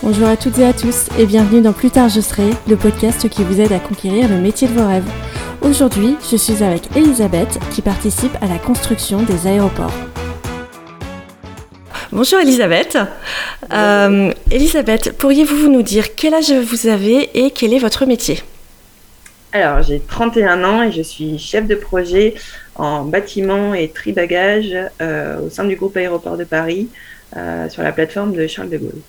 Bonjour à toutes et à tous et bienvenue dans Plus tard je serai, le podcast qui vous aide à conquérir le métier de vos rêves. Aujourd'hui, je suis avec Elisabeth qui participe à la construction des aéroports. Bonjour Elisabeth. Euh, Elisabeth, pourriez-vous nous dire quel âge vous avez et quel est votre métier? Alors, j'ai 31 ans et je suis chef de projet en bâtiment et tri-bagages euh, au sein du groupe Aéroport de Paris euh, sur la plateforme de Charles de Gaulle.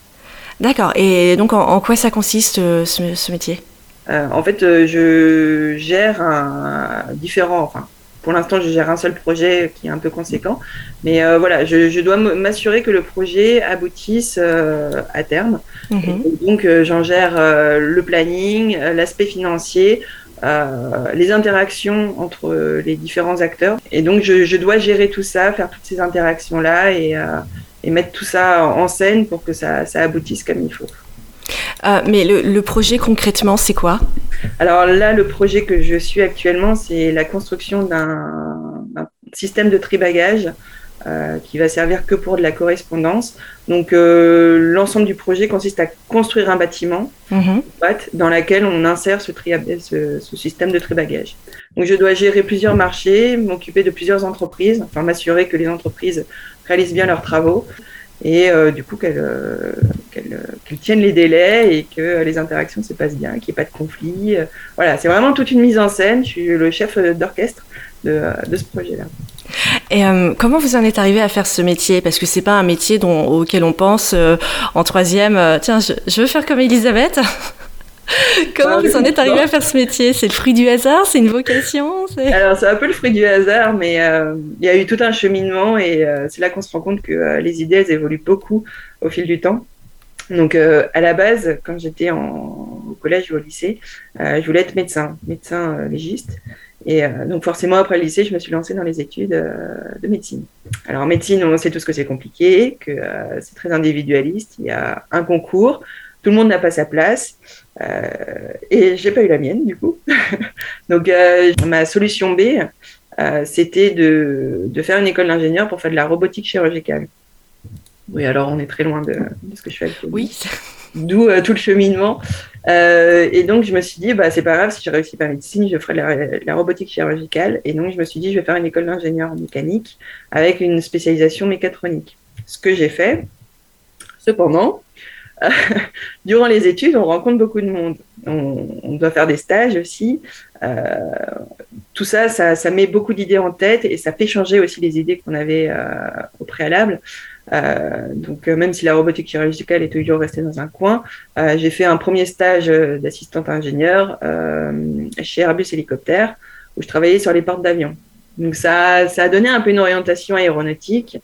D'accord. Et donc, en, quoi ça consiste ce, métier? En fait, je gère un, différents, enfin, pour l'instant, je gère un seul projet qui est un peu conséquent. Mais euh, voilà, je, dois m'assurer que le projet aboutisse euh, à terme. Mhm. donc, euh, j'en gère le planning, l'aspect financier, les interactions entre les différents acteurs. Et donc, je, dois gérer tout ça, faire toutes ces interactions-là et, mettre tout ça en scène pour que ça aboutisse comme il faut. Euh, mais le, projet concrètement, c'est quoi? Alors là, le projet que je suis actuellement, c'est la construction d'un système de tri-bagages euh, qui va servir que pour de la correspondance. Donc euh, l'ensemble du projet consiste à construire un bâtiment mhm. dans lequel on insère ce, ce, ce système de tri-bagages. Donc je dois gérer plusieurs marchés, m'occuper de plusieurs entreprises, enfin m'assurer que les entreprises réalisent bien leurs travaux et euh, du coup qu'elles euh, euh, tiennent les délais et que les interactions se passent bien, qu'il n'y ait pas de conflit. Voilà, c'est vraiment toute une mise en scène. Je suis le chef d'orchestre de, de, ce projet-là. Et comment vous en êtes arrivé à faire ce métier? Parce que c'est pas un métier dont, auquel on pense en troisième. tiens, je, je, veux faire comme Elisabeth. Comment vous en êtes arrivé à faire ce métier? C'est le fruit du hasard? C'est une vocation? Alors, c'est un peu le fruit du hasard, mais euh, il y a eu tout un cheminement et euh, c'est là qu'on se rend compte que euh, les idées, elles évoluent beaucoup au fil du temps. Donc, à la base, quand j'étais au collège ou au lycée, je voulais être médecin, médecin légiste. Et donc, forcément, après le lycée, je me suis lancée dans les études de médecine. Alors, en médecine, on sait tout ce que c'est compliqué, que c'est très individualiste. Il y a un concours, tout le monde n'a pas sa place. Euh, et j'ai pas eu la mienne, du coup. Donc, euh, ma solution B, euh, c'était de, de, faire une école d'ingénieur pour faire de la robotique chirurgicale. Oui, alors on est très loin de, ce que je fais actuellement. Oui. D'où tout le cheminement. et donc, je me suis dit, bah, c'est pas grave, si je réussis pas médecine, je ferai de la, la, robotique chirurgicale. Et donc, je me suis dit, je vais faire une école d'ingénieur mécanique avec une spécialisation mécatronique. Ce que j'ai fait. Cependant, durant les études, on rencontre beaucoup de monde. On, doit faire des stages aussi. Euh, tout ça, ça, met beaucoup d'idées en tête et ça fait changer aussi les idées qu'on avait euh, au préalable. Euh, donc, même si la robotique chirurgicale est toujours restée dans un coin, j'ai fait un premier stage d'assistante ingénieur chez Airbus Hélicoptère où je travaillais sur les portes d'avion. Donc, ça, ça a donné un peu une orientation aéronautique.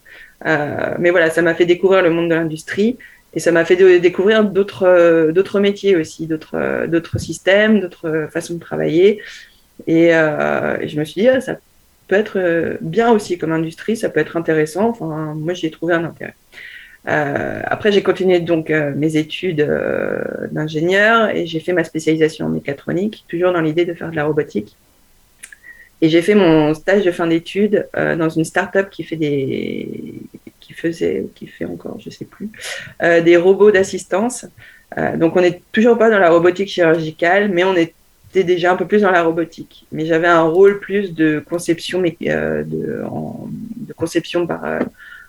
mais voilà, ça m'a fait découvrir le monde de l'industrie et ça m'a fait découvrir d'autres euh, d'autres métiers aussi, d'autres euh, d'autres systèmes, d'autres façons de travailler. Et, euh, je me suis dit, ah, ça peut être bien aussi comme industrie, ça peut être intéressant. Enfin, moi, j'ai trouvé un intérêt. après, j'ai continué donc mes études d'ingénieur et j'ai fait ma spécialisation en mécatronique, toujours dans l'idée de faire de la robotique. Et j'ai fait mon stage de fin d'études dans une start-up qui fait des, qui faisait ou qui fait encore, je sais plus, euh, des robots d'assistance. Euh, donc on n'est toujours pas dans la robotique chirurgicale, mais on était déjà un peu plus dans la robotique. Mais j'avais un rôle plus de conception, mais, euh, de, de, conception par,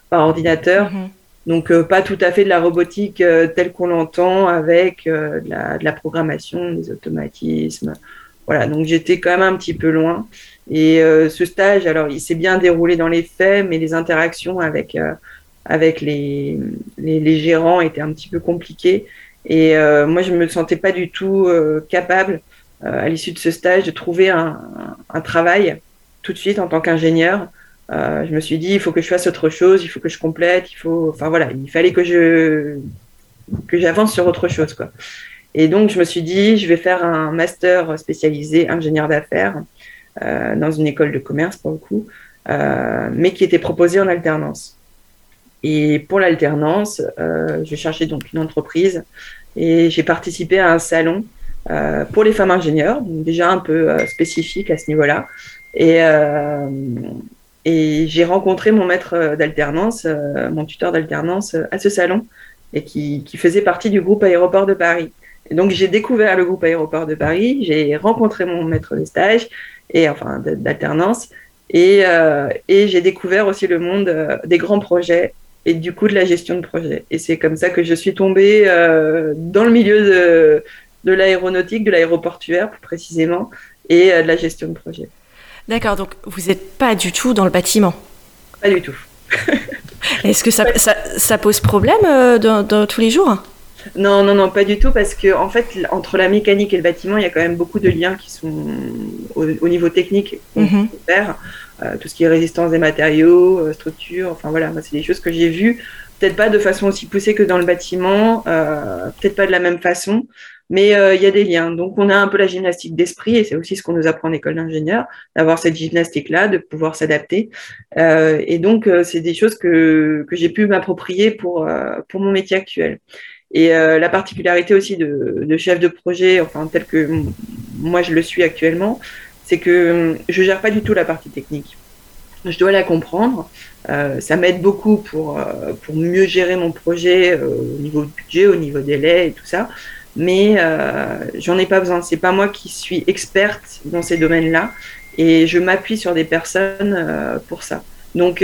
par ordinateur. Mhm. Donc pas tout à fait de la robotique telle qu'on l'entend avec de la, de, la, programmation, des automatismes. Voilà, donc j'étais quand même un petit peu loin. Et euh, ce stage, alors, il s'est bien déroulé dans les faits, mais les interactions avec, euh, avec les, les, gérants étaient un petit peu compliquées. Et euh, moi, je ne me sentais pas du tout capable, à l'issue de ce stage, de trouver un, un, travail tout de suite en tant qu'ingénieur. je me suis dit, il faut que je fasse autre chose, il faut que je complète, il faut, enfin voilà, il fallait que je que j'avance sur autre chose, quoi. Et donc, je me suis dit, je vais faire un master spécialisé ingénieur d'affaires euh, dans une école de commerce pour le coup, euh, mais qui était proposée en alternance. Et pour l'alternance, euh, je cherchais donc une entreprise et j'ai participé à un salon pour les femmes ingénieures, donc déjà un peu spécifique à ce niveau-là. Et, et j'ai rencontré mon maître d'alternance, mon tuteur d'alternance à ce salon. et qui, qui faisait partie du groupe Aéroport de Paris. Et donc j'ai découvert le groupe Aéroport de Paris, j'ai rencontré mon maître de stage et enfin d'alternance et, euh, et j'ai découvert aussi le monde euh, des grands projets et du coup de la gestion de projet. Et c'est comme ça que je suis tombée euh, dans le milieu de, de l'aéronautique, de l'aéroportuaire plus précisément, et de la gestion de projet. D'accord, donc vous n'êtes pas du tout dans le bâtiment? Pas du tout. Est-ce que ça, ça, ça, pose problème dans, dans tous les jours? Non, non, non, pas du tout, parce que en fait, entre la mécanique et le bâtiment, il y a quand même beaucoup de liens qui sont au, au niveau technique qu'on mm -hmm. peut faire. Euh, tout ce qui est résistance des matériaux, euh, structure, enfin voilà, c'est des choses que j'ai vues, peut-être pas de façon aussi poussée que dans le bâtiment, euh, peut-être pas de la même façon, mais euh, il y a des liens. Donc on a un peu la gymnastique d'esprit, et c'est aussi ce qu'on nous apprend en école d'ingénieur, d'avoir cette gymnastique-là, de pouvoir s'adapter. Euh, et donc c'est des choses que, que j'ai pu m'approprier pour, pour mon métier actuel. Et euh, la particularité aussi de, chef de projet, enfin tel que moi je le suis actuellement, c'est que je gère pas du tout la partie technique. Je dois la comprendre. Euh, ça m'aide beaucoup pour, euh, pour mieux gérer mon projet euh, au niveau budget, au niveau délai et tout ça. Mais j'en ai pas besoin. C'est pas moi qui suis experte dans ces domaines-là et je m'appuie sur des personnes pour ça. Donc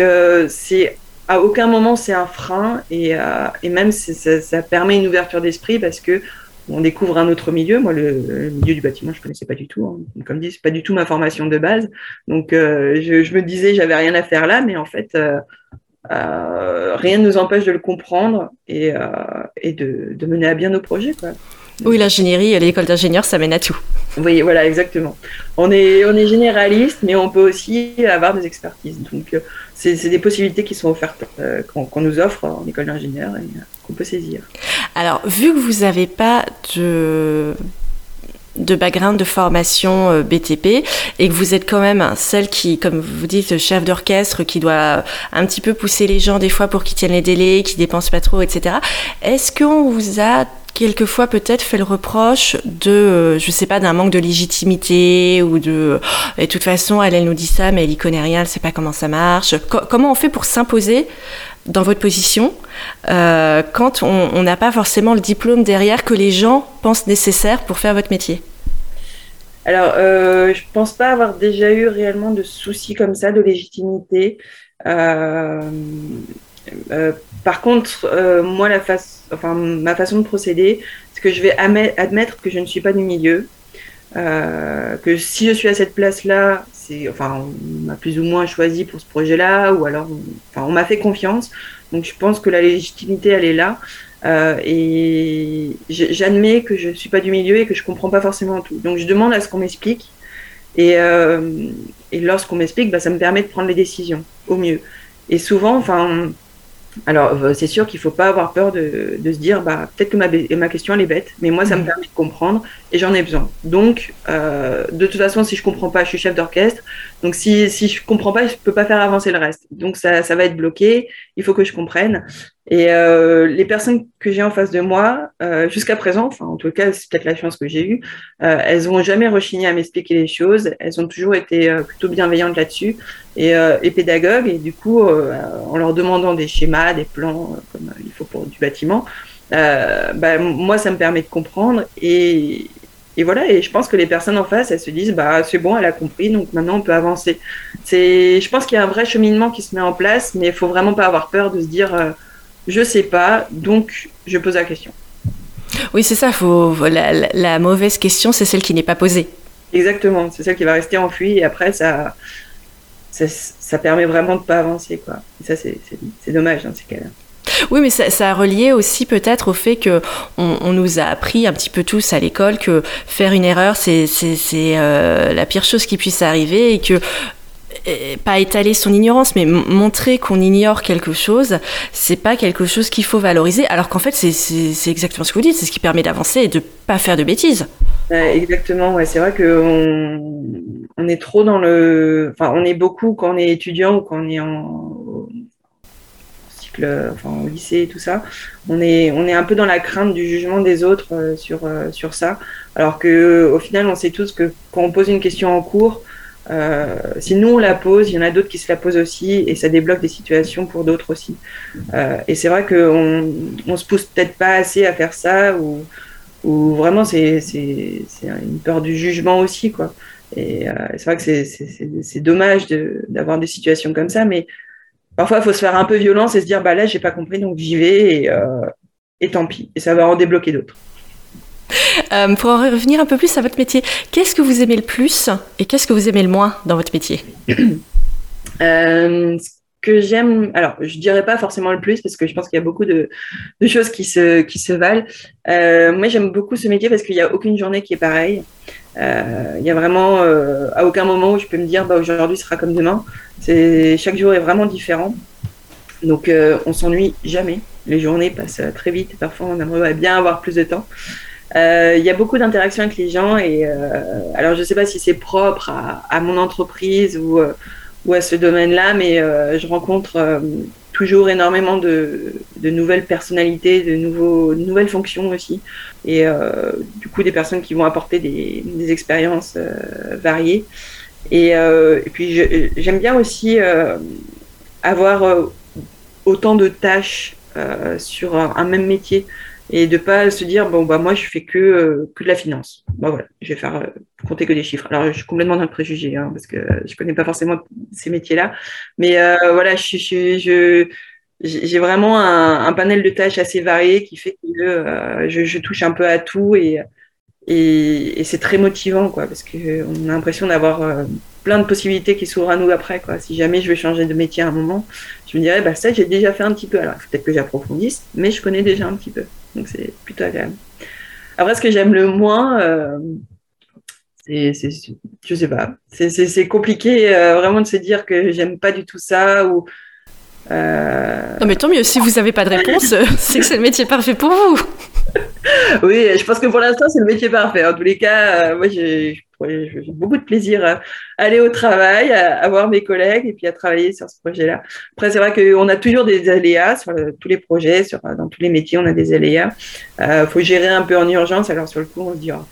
c'est à aucun moment c'est un frein et, et même ça, ça permet une ouverture d'esprit parce que on découvre un autre milieu. Moi, le, le, milieu du bâtiment, je connaissais pas du tout. Hein. Comme dit, c'est pas du tout ma formation de base. Donc, euh, je, je, me disais, j'avais rien à faire là, mais en fait, euh, euh, rien ne nous empêche de le comprendre et, euh, et de, de, mener à bien nos projets. Quoi. Oui, l'ingénierie, l'école d'ingénieur, ça mène à tout. Oui, voilà, exactement. On est, on est généraliste, mais on peut aussi avoir des expertises. Donc, euh, c'est des possibilités qui sont offertes, euh, qu'on qu nous offre en école d'ingénieur et euh, qu'on peut saisir. Alors, vu que vous n'avez pas de de background de formation BTP et que vous êtes quand même celle qui, comme vous dites, chef d'orchestre, qui doit un petit peu pousser les gens des fois pour qu'ils tiennent les délais, qui dépensent pas trop, etc. Est-ce qu'on vous a quelquefois peut-être fait le reproche de, euh, je sais pas, d'un manque de légitimité ou de, et de toute façon, elle, elle nous dit ça, mais elle y connaît rien, elle sait pas comment ça marche. Co comment on fait pour s'imposer dans votre position euh, quand on n'a pas forcément le diplôme derrière que les gens pensent nécessaire pour faire votre métier? Alors, euh, je pense pas avoir déjà eu réellement de soucis comme ça de légitimité. Euh, euh, par contre, euh, moi, ma façon de procéder, c'est que je vais admettre que je ne suis pas du milieu, euh, que si je suis à cette place-là, c'est, enfin, on m'a plus ou moins choisi pour ce projet-là, ou alors, on m'a fait confiance. Donc, je pense que la légitimité, elle est là. Euh, et j'admets que je ne suis pas du milieu et que je comprends pas forcément tout. Donc, je demande à ce qu'on m'explique. Et, et lorsqu'on m'explique, bah, ça me permet de prendre les décisions au mieux. Et souvent, enfin, alors, c'est sûr qu'il ne faut pas avoir peur de, de se dire, bah, peut-être que ma, ma, question elle est bête, mais moi, ça me permet de comprendre et j'en ai besoin. Donc, euh, de toute façon, si je comprends pas, je suis chef d'orchestre. Donc, si, si je comprends pas, je peux pas faire avancer le reste. Donc, ça, ça va être bloqué. Il faut que je comprenne. Et euh, les personnes que j'ai en face de moi, euh, jusqu'à présent, enfin, en tout cas, c'est peut-être la chance que j'ai eue, euh, elles n'ont jamais rechigné à m'expliquer les choses. Elles ont toujours été euh, plutôt bienveillantes là-dessus et, euh, et, pédagogues. Et du coup, en leur demandant des schémas, des plans, comme il faut pour du bâtiment, bah, moi, ça me permet de comprendre. Et, et voilà, et je pense que les personnes en face, elles se disent, bah, c'est bon, elle a compris, donc maintenant on peut avancer. C'est, je pense qu'il y a un vrai cheminement qui se met en place, mais il faut vraiment pas avoir peur de se dire, je sais pas, donc je pose la question. Oui, c'est ça. Faut, la, la, la mauvaise question, c'est celle qui n'est pas posée. Exactement, c'est celle qui va rester enfouie et après, ça, ça, ça permet vraiment de ne pas avancer. Quoi. Et ça, c'est dommage dans ces cas-là. Oui, mais ça, a relié aussi peut-être au fait que on, nous a appris un petit peu tous à l'école que faire une erreur, c'est euh, la pire chose qui puisse arriver et que pas étaler son ignorance, mais montrer qu'on ignore quelque chose, c'est pas quelque chose qu'il faut valoriser, alors qu'en fait, c'est exactement ce que vous dites, c'est ce qui permet d'avancer et de pas faire de bêtises. exactement, ouais, c'est vrai qu'on on est trop dans le. Enfin, on est beaucoup quand on est étudiant ou quand on est en enfin, au lycée et tout ça, on est, on est un peu dans la crainte du jugement des autres euh, sur, euh, sur ça, alors que au final, on sait tous que quand on pose une question en cours, Euh, si nous on la pose, il y en a d'autres qui se la posent aussi et ça débloque des situations pour d'autres aussi. Euh, et c'est vrai qu'on on se pousse peut-être pas assez à faire ça ou, ou vraiment c'est une peur du jugement aussi quoi. Et euh, c'est vrai que c'est dommage d'avoir des situations comme ça, mais parfois il faut se faire un peu violence et se dire bah là j'ai pas compris donc j'y vais et, euh, et tant pis et ça va en débloquer d'autres. Euh, pour en revenir un peu plus à votre métier, qu'est-ce que vous aimez le plus et qu'est-ce que vous aimez le moins dans votre métier? Euh, Ce que j'aime, alors je dirais pas forcément le plus parce que je pense qu'il y a beaucoup de, choses qui se, qui se valent. Moi j'aime beaucoup ce métier parce qu'il n'y a aucune journée qui est pareille. Il y a vraiment à aucun moment où je peux me dire bah, aujourd'hui sera comme demain. C'est chaque jour est vraiment différent. Donc on s'ennuie jamais. Les journées passent très vite. Parfois on aimerait bien avoir plus de temps. Euh, il y a beaucoup d'interactions avec les gens et euh, alors je ne sais pas si c'est propre à, mon entreprise euh, ou à ce domaine-là, mais je rencontre toujours énormément de, nouvelles personnalités, de, nouveaux, nouvelles fonctions aussi, et du coup des personnes qui vont apporter des, expériences variées. Et, et puis j'aime bien aussi avoir autant de tâches sur un même métier et de pas se dire bon bah moi je fais que euh, que de la finance. Bah voilà, je vais faire euh, compter que des chiffres. Alors je suis complètement dans le préjugé hein, parce que je connais pas forcément ces métiers-là, mais euh, voilà, je je, j'ai vraiment un, un, panel de tâches assez varié qui fait que je, je, touche un peu à tout et et, et c'est très motivant quoi parce que on a l'impression d'avoir plein de possibilités qui s'ouvrent à nous après. Quoi. Si jamais je veux changer de métier à un moment, je me dirais, bah, ça, j'ai déjà fait un petit peu. Alors, peut-être que j'approfondisse, mais je connais déjà un petit peu. Donc, c'est plutôt agréable. Après, ce que j'aime le moins, euh, c'est, je sais pas, c'est compliqué euh, vraiment de se dire que j'aime pas du tout ça ou. Euh... Non mais tant mieux, si vous n'avez pas de réponse, c'est que c'est le métier parfait pour vous. oui, je pense que pour l'instant c'est le métier parfait. En tous les cas, euh, moi j'ai beaucoup de plaisir à aller au travail, à, voir mes collègues et puis à travailler sur ce projet-là. Après, c'est vrai qu'on a toujours des aléas sur tous les projets, sur, dans tous les métiers, on a des aléas. Il euh, faut gérer un peu en urgence. Alors, sur le coup, on se dit, oh,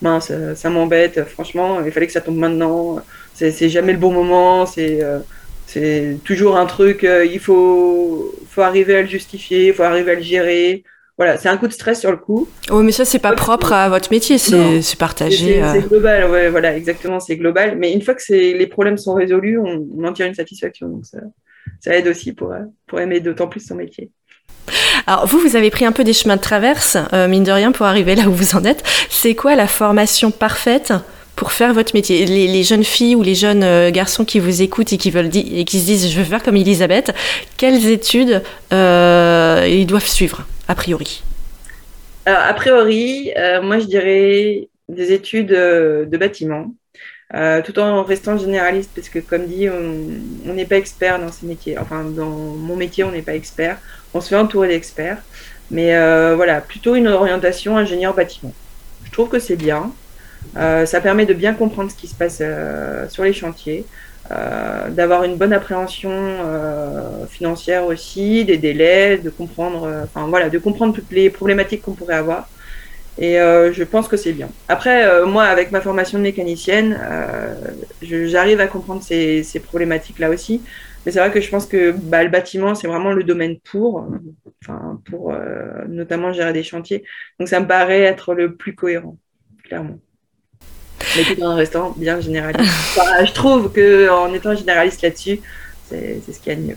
mince, ça m'embête. Franchement, il fallait que ça tombe maintenant. C'est jamais le bon moment. C'est euh, c'est toujours un truc, euh, il faut, faut arriver à le justifier, il faut arriver à le gérer voilà, c'est un coup de stress sur le coup. Oh, mais ça, c'est pas propre à votre métier, c'est partagé. C'est euh. global, ouais, voilà, exactement, c'est global. Mais une fois que les problèmes sont résolus, on, en tire une satisfaction. Donc ça, ça aide aussi pour, pour aimer d'autant plus son métier. Alors vous, vous avez pris un peu des chemins de traverse, euh, mine de rien, pour arriver là où vous en êtes. C'est quoi la formation parfaite pour faire votre métier? Les, jeunes filles ou les jeunes euh, garçons qui vous écoutent et qui, veulent et qui se disent je veux faire comme Elisabeth, quelles études ils doivent suivre? A priori Alors, a priori, euh, moi je dirais des études euh, de bâtiment, euh, tout en restant généraliste, parce que comme dit, on n'est pas expert dans ces métiers. Enfin, dans mon métier, on n'est pas expert. On se fait entourer d'experts. Mais voilà, plutôt une orientation ingénieur bâtiment. Je trouve que c'est bien. ça permet de bien comprendre ce qui se passe sur les chantiers. Euh, d'avoir une bonne appréhension euh, financière aussi, des délais, de comprendre, euh, enfin voilà, de comprendre toutes les problématiques qu'on pourrait avoir. Et je pense que c'est bien. Après, moi, avec ma formation de mécanicienne, j'arrive à comprendre ces, ces problématiques-là aussi. Mais c'est vrai que je pense que bah, le bâtiment, c'est vraiment le domaine pour, enfin, pour notamment gérer des chantiers. Donc ça me paraît être le plus cohérent, clairement mais tout en restant bien généraliste. je trouve qu'en étant généraliste là-dessus, c'est ce qu'il y a de mieux.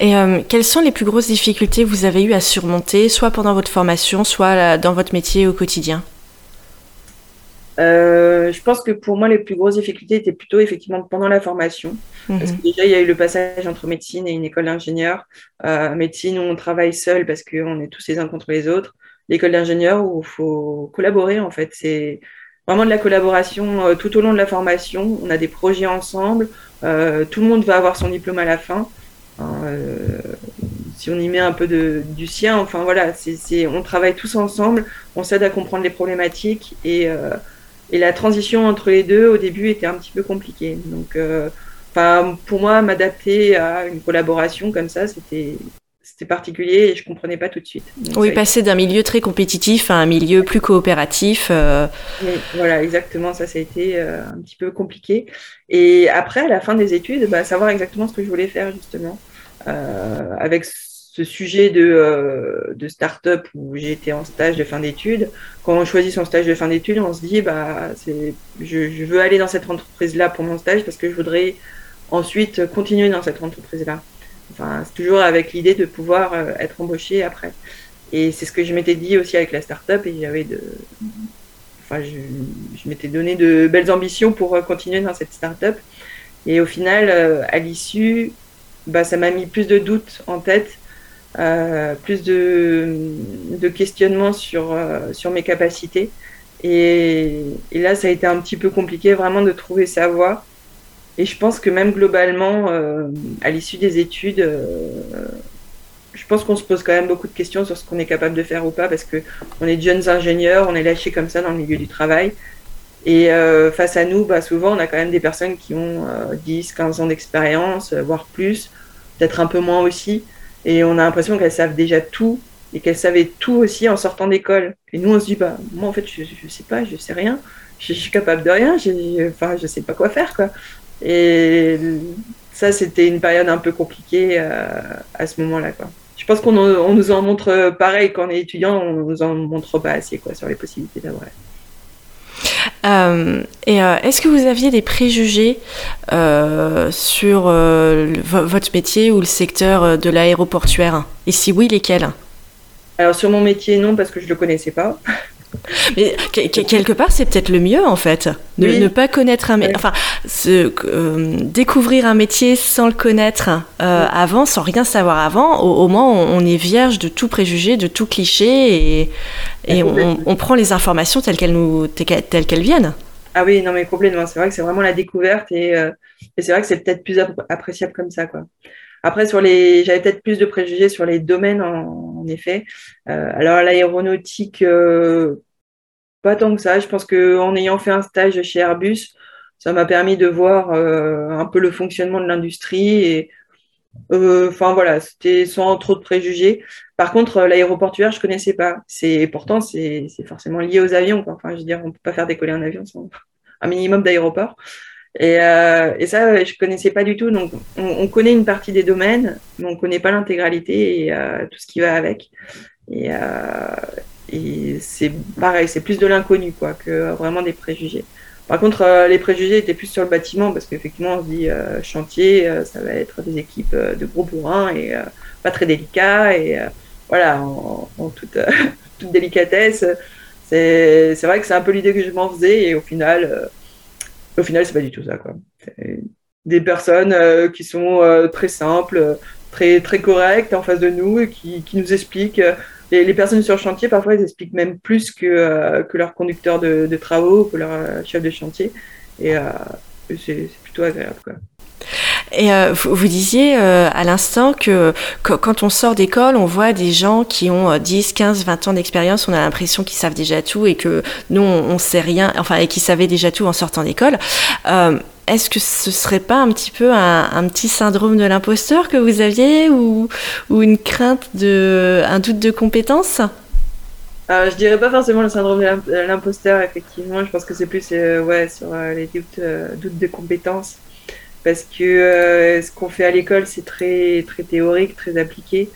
Et euh, quelles sont les plus grosses difficultés que vous avez eu à surmonter, soit pendant votre formation, soit dans votre métier au quotidien? Euh, je pense que pour moi, les plus grosses difficultés étaient plutôt effectivement pendant la formation. Parce mhm. que déjà, il y a eu le passage entre médecine et une école d'ingénieur. Euh, médecine, où on travaille seul parce qu'on est tous les uns contre les autres. L'école d'ingénieur, où il faut collaborer, en fait. C'est vraiment de la collaboration euh, tout au long de la formation. On a des projets ensemble. Euh, tout le monde va avoir son diplôme à la fin. Euh, si on y met un peu de, du sien, enfin voilà, c'est, on travaille tous ensemble, on s'aide à comprendre les problématiques et, et la transition entre les deux au début était un petit peu compliquée. Donc, enfin, pour moi, m'adapter à une collaboration comme ça, c'était, c'était particulier et je comprenais pas tout de suite. oui, passer d'un milieu très compétitif à un milieu plus coopératif. voilà, exactement. Ça, ça a été un petit peu compliqué. Et après, à la fin des études, bah, savoir exactement ce que je voulais faire justement, avec ce sujet de, euh, de start-up où j'étais en stage de fin d'études. Quand on choisit son stage de fin d'études, on se dit bah, c'est, je, je, veux aller dans cette entreprise-là pour mon stage parce que je voudrais ensuite continuer dans cette entreprise-là. Enfin, c'est toujours avec l'idée de pouvoir euh, être embauché après. Et c'est ce que je m'étais dit aussi avec la start-up et j'avais de. Enfin, je, m'étais donné de belles ambitions pour euh, continuer dans cette start-up. Et au final, à l'issue, bah, ça m'a mis plus de doutes en tête euh, plus de, de questionnements sur, euh, sur mes capacités. Et, là, ça a été un petit peu compliqué vraiment de trouver sa voie. Et je pense que même globalement, euh, à l'issue des études, je pense qu'on se pose quand même beaucoup de questions sur ce qu'on est capable de faire ou pas, parce qu'on est de jeunes ingénieurs, on est lâchés comme ça dans le milieu du travail. Et face à nous, bah, souvent, on a quand même des personnes qui ont 10, 15 ans d'expérience, voire plus, peut-être un peu moins aussi. Et on a l'impression qu'elles savent déjà tout et qu'elles savaient tout aussi en sortant d'école. Et nous, on se dit, bah, moi, en fait, je, ne sais pas, je sais rien. Je, suis capable de rien. Je sais pas quoi faire, quoi. Et ça, c'était une période un peu compliquée euh, à ce moment-là, quoi. Je pense qu'on nous en montre pareil quand on est étudiant, on nous en montre pas assez, quoi, sur les possibilités d'avoir. Euh, et euh, est-ce que vous aviez des préjugés euh, sur votre métier ou le secteur de l'aéroportuaire? Et si oui, lesquels? Alors sur mon métier, non, parce que je ne le connaissais pas. Mais quelque part, c'est peut-être le mieux en fait, de ne pas connaître un, enfin, euh, découvrir un métier sans le connaître euh, avant, sans rien savoir avant. Au, moins, on, est vierge de tout préjugé, de tout cliché, et, et on, prend les informations telles qu'elles nous, telles qu'elles viennent. Ah oui, non mais complètement. C'est vrai que c'est vraiment la découverte, et, euh, et c'est vrai que c'est peut-être plus appréciable comme ça, quoi. Après, sur les, j'avais peut-être plus de préjugés sur les domaines, en, effet. Euh, alors, l'aéronautique, euh, pas tant que ça. Je pense qu'en ayant fait un stage chez Airbus, ça m'a permis de voir euh, un peu le fonctionnement de l'industrie. Enfin, voilà, c'était sans trop de préjugés. Par contre, l'aéroportuaire, je connaissais pas. Pourtant, c'est forcément lié aux avions. Enfin, je veux dire, on peut pas faire décoller un avion sans un minimum d'aéroport. Et, euh, et, ça, je connaissais pas du tout. Donc, on, connaît une partie des domaines, mais on connaît pas l'intégralité et euh, tout ce qui va avec. Et, euh, et c'est pareil, c'est plus de l'inconnu, quoi, que vraiment des préjugés. Par contre, les préjugés étaient plus sur le bâtiment parce qu'effectivement, on se dit chantier, ça va être des équipes de gros bourrins et pas très délicats et voilà, en, en toute, toute délicatesse. C'est vrai que c'est un peu l'idée que je m'en faisais et au final au final, c'est pas du tout ça. Quoi. Des personnes euh, qui sont euh, très simples, très, très correctes en face de nous et qui, qui nous expliquent. Euh, les, personnes sur le chantier, parfois, elles expliquent même plus que, que leur conducteur de, de, travaux, que leur chef de chantier. Et c'est plutôt agréable. Quoi. Et euh, vous, disiez euh, à l'instant que, quand on sort d'école, on voit des gens qui ont 10, 15, 20 ans d'expérience, on a l'impression qu'ils savent déjà tout et que nous, on, on sait rien, enfin, et qu'ils savaient déjà tout en sortant d'école. Euh, est-ce que ce serait pas un petit peu un, petit syndrome de l'imposteur que vous aviez ou, une crainte de, un doute de compétence? Euh, je dirais pas forcément le syndrome de l'imposteur, effectivement. Je pense que c'est plus ouais, sur les doutes, de compétences parce que euh, ce qu'on fait à l'école, c'est très, très théorique, très appliqué.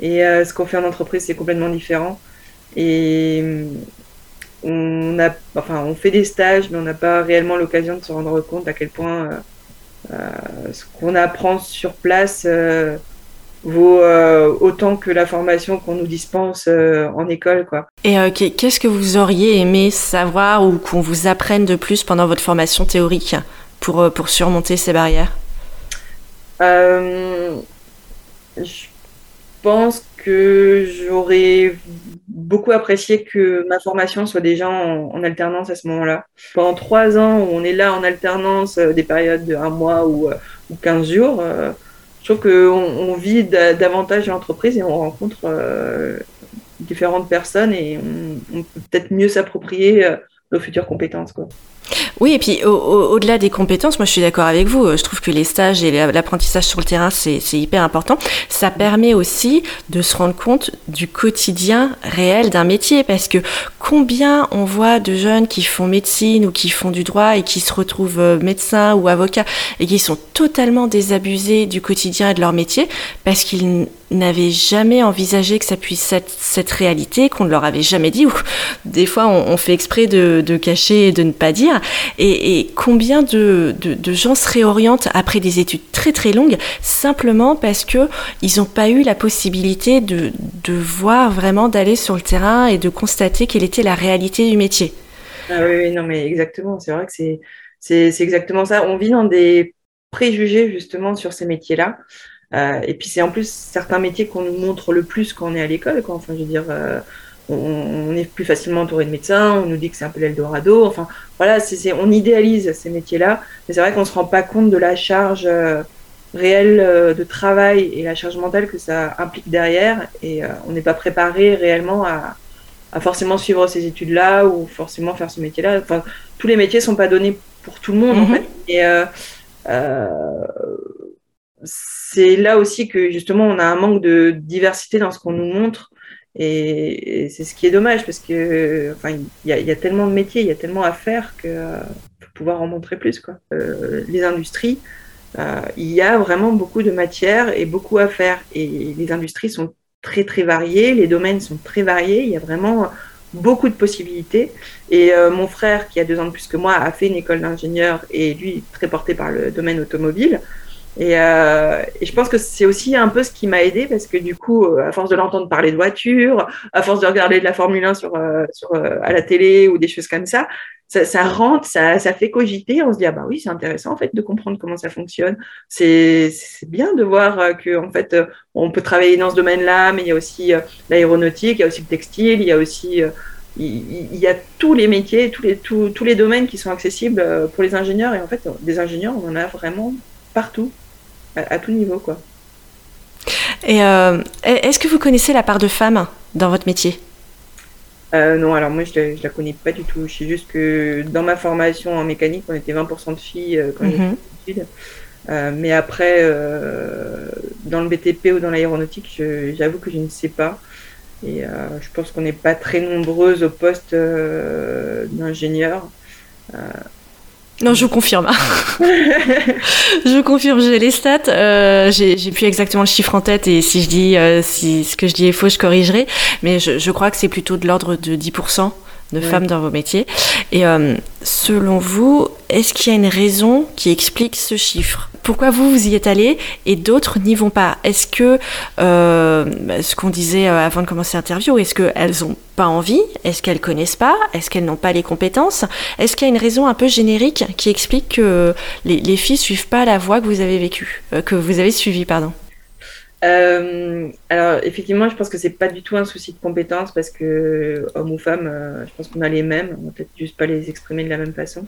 Et euh, ce qu'on fait en entreprise, c'est complètement différent. Et euh, on, a, enfin, on fait des stages, mais on n'a pas réellement l'occasion de se rendre compte à quel point ce qu'on apprend sur place vaut autant que la formation qu'on nous dispense en école. Quoi. Et qu'est-ce que vous auriez aimé savoir ou qu'on vous apprenne de plus pendant votre formation théorique? Pour, euh, pour surmonter ces barrières euh, Je pense que j'aurais beaucoup apprécié que ma formation soit déjà en, alternance à ce moment-là. Pendant trois ans où on est là en alternance, euh, des périodes de un mois ou, ou 15 jours, je trouve qu'on on vit davantage l'entreprise et on rencontre différentes personnes et on, peut peut-être mieux s'approprier nos futures compétences. Quoi. Oui, et puis au-delà des compétences, moi je suis d'accord avec vous. Je trouve que les stages et l'apprentissage sur le terrain, c'est hyper important. Ça permet aussi de se rendre compte du quotidien réel d'un métier, parce que combien on voit de jeunes qui font médecine ou qui font du droit et qui se retrouvent euh, médecins ou avocats et qui sont totalement désabusés du quotidien et de leur métier parce qu'ils n'avaient jamais envisagé que ça puisse être cette réalité, qu'on ne leur avait jamais dit, ou des fois on, fait exprès de, cacher et de ne pas dire. Et, combien de, gens se réorientent après des études très très longues simplement parce que ils n'ont pas eu la possibilité de, voir vraiment, d'aller sur le terrain et de constater quelle était la réalité du métier. Ah oui, non mais exactement, c'est vrai que c'est, c'est exactement ça. On vit dans des préjugés justement sur ces métiers-là. Euh, et puis c'est en plus certains métiers qu'on nous montre le plus quand on est à l'école. Enfin, je veux dire, euh, on, est plus facilement entouré de médecins, on nous dit que c'est un peu l'Eldorado. Enfin, voilà, c'est, on idéalise ces métiers-là. Mais c'est vrai qu'on ne se rend pas compte de la charge euh, réelle de travail et la charge mentale que ça implique derrière. Et on n'est pas préparé réellement à, à, forcément suivre ces études-là ou forcément faire ce métier-là. Enfin, tous les métiers ne sont pas donnés pour tout le monde, en mm-hmm. fait. Et c'est là aussi que justement on a un manque de diversité dans ce qu'on nous montre et, c'est ce qui est dommage parce que enfin il y, a tellement de métiers, il y a tellement à faire que euh, faut pouvoir en montrer plus quoi. Euh, les industries, euh, il y a vraiment beaucoup de matières et beaucoup à faire et les industries sont très très variées, les domaines sont très variés, il y a vraiment beaucoup de possibilités. Et mon frère, qui a deux ans de plus que moi, a fait une école d'ingénieur et lui très porté par le domaine automobile. Et, euh, et, je pense que c'est aussi un peu ce qui m'a aidé parce que du coup, euh, à force de l'entendre parler de voiture, à force de regarder de la Formule 1 sur, euh, sur, euh, à la télé ou des choses comme ça, ça, ça rentre, ça, ça, fait cogiter. On se dit ah bah oui, c'est intéressant en fait de comprendre comment ça fonctionne. C'est bien de voir que en fait on peut travailler dans ce domaine-là, mais il y a aussi l'aéronautique, il y a aussi le textile, il y a aussi il, y a tous les métiers, tous les, tous, tous les domaines qui sont accessibles pour les ingénieurs. Et en fait, des ingénieurs, on en a vraiment partout à, tout niveau, quoi. Et euh, est-ce que vous connaissez la part de femmes dans votre métier? Euh, non, alors moi je la, la connais pas du tout. Je sais juste que dans ma formation en mécanique, on était 20% de filles euh, quand mm mais après, dans le BTP ou dans l'aéronautique, j'avoue que je ne sais pas. Et je pense qu'on n'est pas très nombreuses au poste d'ingénieur. Non, je vous confirme. je confirme, j'ai les stats. Euh, j'ai plus exactement le chiffre en tête et si je dis euh, si ce que je dis est faux, je corrigerai. Mais je, je crois que c'est plutôt de l'ordre de 10% de femmes dans vos métiers. Et euh, selon vous, est-ce qu'il y a une raison qui explique ce chiffre? Pourquoi vous, vous y êtes allé et d'autres n'y vont pas? Est-ce que, euh, ce qu'on disait euh, avant de commencer l'interview, est-ce qu'elles n'ont pas envie? Est-ce qu'elles connaissent pas? Est-ce qu'elles n'ont pas les compétences? Est-ce qu'il y a une raison un peu générique qui explique que les, les filles suivent pas la voie que vous avez vécue, que vous avez suivie, pardon? Euh, alors effectivement, je pense que c'est pas du tout un souci de compétence parce que homme ou femme, euh, je pense qu'on a les mêmes, on va peut-être juste pas les exprimer de la même façon.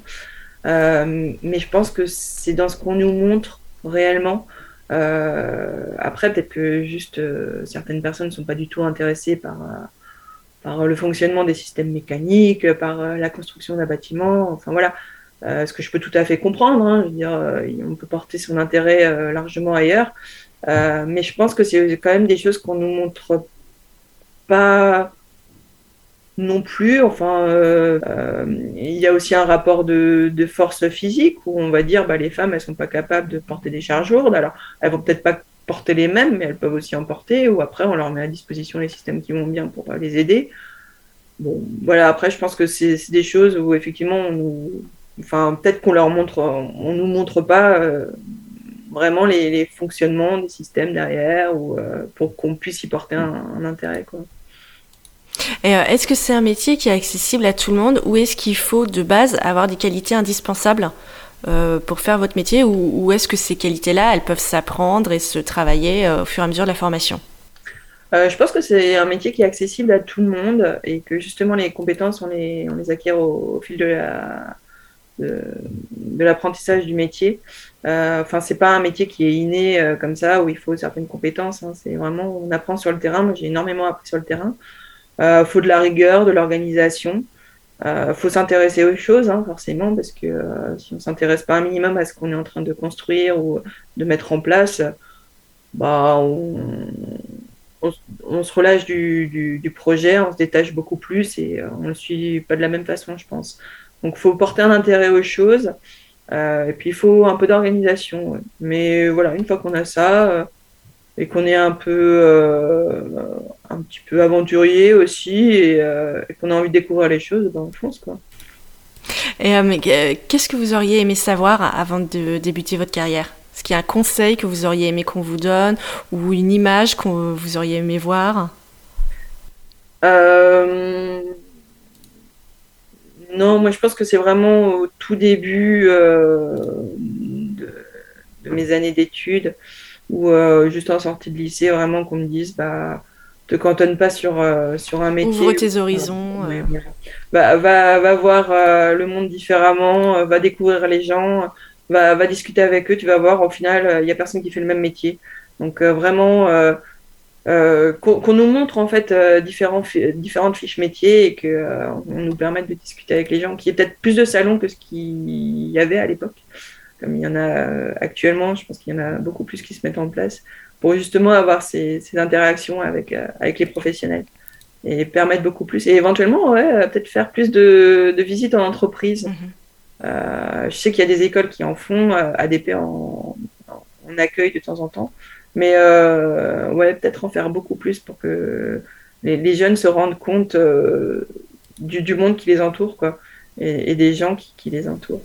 Euh, mais je pense que c'est dans ce qu'on nous montre réellement. après, peut-être que juste certaines personnes ne sont pas du tout intéressées par, le fonctionnement des systèmes mécaniques, par la construction d'un bâtiment. Enfin voilà, ce que je peux tout à fait comprendre. Hein, je veux dire, on peut porter son intérêt largement ailleurs. Euh, mais je pense que c'est quand même des choses qu'on nous montre pas non plus. Enfin, euh, euh, il y a aussi un rapport de, force physique où on va dire bah, les femmes elles sont pas capables de porter des charges lourdes. Alors elles vont peut-être pas porter les mêmes, mais elles peuvent aussi en porter. Ou après on leur met à disposition les systèmes qui vont bien pour les aider. Bon, voilà. Après, je pense que c'est des choses où effectivement, enfin peut-être qu'on leur montre, on nous montre pas vraiment les, fonctionnements des systèmes derrière ou, euh, pour qu'on puisse y porter un, intérêt. Quoi. Euh, est-ce que c'est un métier qui est accessible à tout le monde ou est-ce qu'il faut de base avoir des qualités indispensables euh, pour faire votre métier ou, est-ce que ces qualités-là, elles peuvent s'apprendre et se travailler au fur et à mesure de la formation? Je pense que c'est un métier qui est accessible à tout le monde et que justement les compétences, on les, acquiert au, fil de la, de, l'apprentissage du métier. Euh, enfin, c'est pas un métier qui est inné euh, comme ça où il faut certaines compétences. Hein. C'est vraiment on apprend sur le terrain. Moi, j'ai énormément appris sur le terrain. Il euh, faut de la rigueur, de l'organisation. Il faut s'intéresser aux choses, hein, forcément, parce que si on s'intéresse pas un minimum à ce qu'on est en train de construire ou de mettre en place, bah, on, se relâche du, du, projet, on se détache beaucoup plus et on ne le suit pas de la même façon, je pense. Donc, il faut porter un intérêt aux choses. Euh, et puis, il faut un peu d'organisation. Mais voilà, une fois qu'on a ça, euh, et qu'on est un peu, euh, un petit peu aventurier aussi, et, qu'on a envie de découvrir les choses, ben, on fonce, quoi. Et qu'est-ce que vous auriez aimé savoir avant de débuter votre carrière? Est-ce qu'il y a un conseil que vous auriez aimé qu'on vous donne ou une image que vous auriez aimé voir? Non, moi je pense que c'est vraiment au tout début euh, de, mes années d'études ou euh, juste en sortie de lycée, vraiment qu'on me dise bah te cantonne pas sur, euh, sur un métier. Ouvre tes horizons. va, va, voir le monde différemment, va découvrir les gens, va, va discuter avec eux, tu vas voir, au final, il n'y a personne qui fait le même métier. Donc vraiment, euh, qu'on nous montre en fait euh, différents, différentes fiches métiers et qu'on euh, nous permette de discuter avec les gens, qu'il y ait peut-être plus de salons que ce qu'il y avait à l'époque, comme il y en a actuellement, je pense qu'il y en a beaucoup plus qui se mettent en place pour justement avoir ces, ces interactions avec, avec les professionnels et permettre beaucoup plus et éventuellement ouais, peut-être faire plus de, de, visites en entreprise. Mm-hmm. je sais qu'il y a des écoles qui en font, ADP en, en accueil de temps en temps. Mais euh, ouais, peut-être en faire beaucoup plus pour que les, jeunes se rendent compte euh, du, monde qui les entoure, quoi, et, des gens qui, les entourent.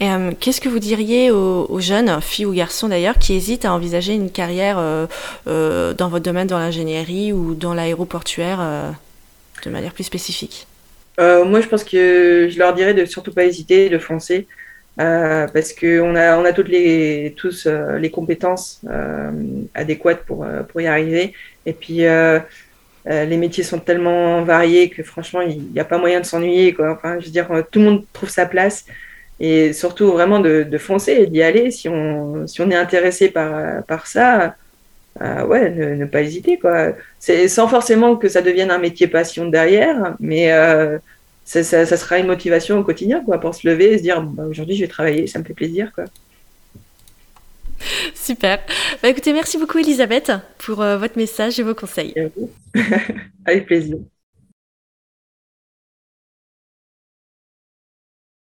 Euh, qu'est-ce que vous diriez aux, jeunes, filles ou garçons d'ailleurs, qui hésitent à envisager une carrière dans votre domaine, dans l'ingénierie ou dans l'aéroportuaire, de manière plus spécifique? Moi, je pense que je leur dirais de surtout pas hésiter, de foncer. Euh, parce qu'on a, on a toutes les, tous euh, les compétences euh, adéquates pour, pour y arriver. Et puis, les métiers sont tellement variés que franchement, il n'y a pas moyen de s'ennuyer. Je veux dire, tout le monde trouve sa place. Et surtout, vraiment, de, de foncer et d'y aller. Si on, si on est intéressé par, par ça, ouais, ne, ne, pas hésiter. Quoi. C'est, sans forcément que ça devienne un métier passion derrière, mais ça, sera une motivation au quotidien quoi, pour se lever et se dire bah, aujourd'hui je vais travailler, ça me fait plaisir. Quoi. Super. Bah, écoutez, merci beaucoup Elisabeth pour euh, votre message et vos conseils. Avec plaisir.